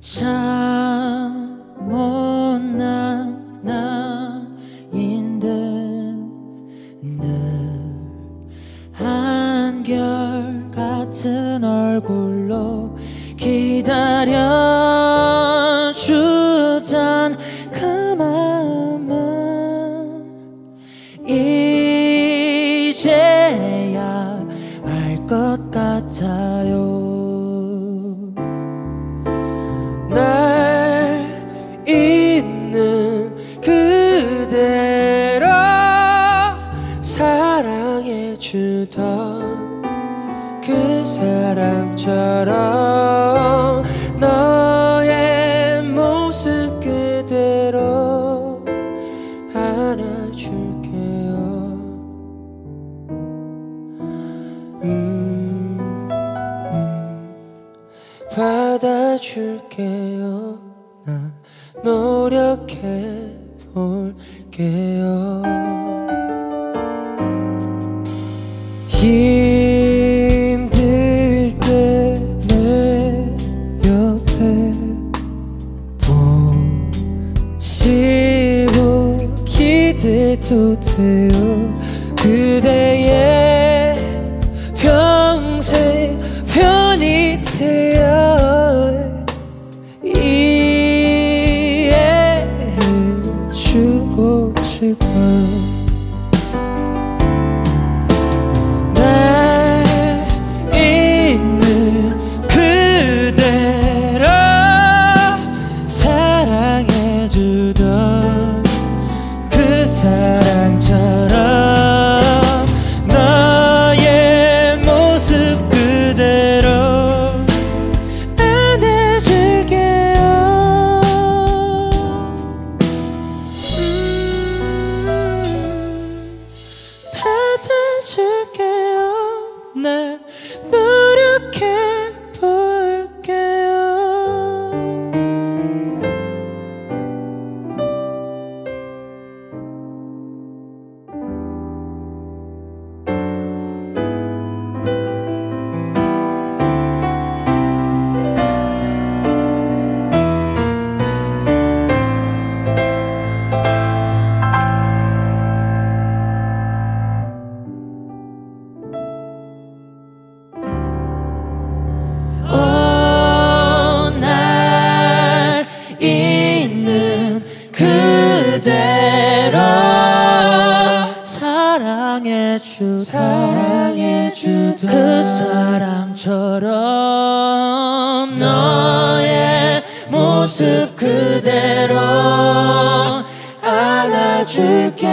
참 못난 나인데 늘 한결같은 얼굴로 기다려주잔 그마음만 이제야 알 것 같아요 사랑해주던 그 사람처럼 너의 모습 그대로 안아줄게요. 음, 음, 받아줄게요. 난 노력해 볼게요 힘들 때 내 옆에 보시고 기대도 돼요. 그대의 평생 편이 되어 이해해주고 싶어 그대로 안아줄게요. 음, 받아줄게요. 난 노력해 사랑해주 사랑해주던 그 사랑처럼 너의 모습 그대로 안아줄게요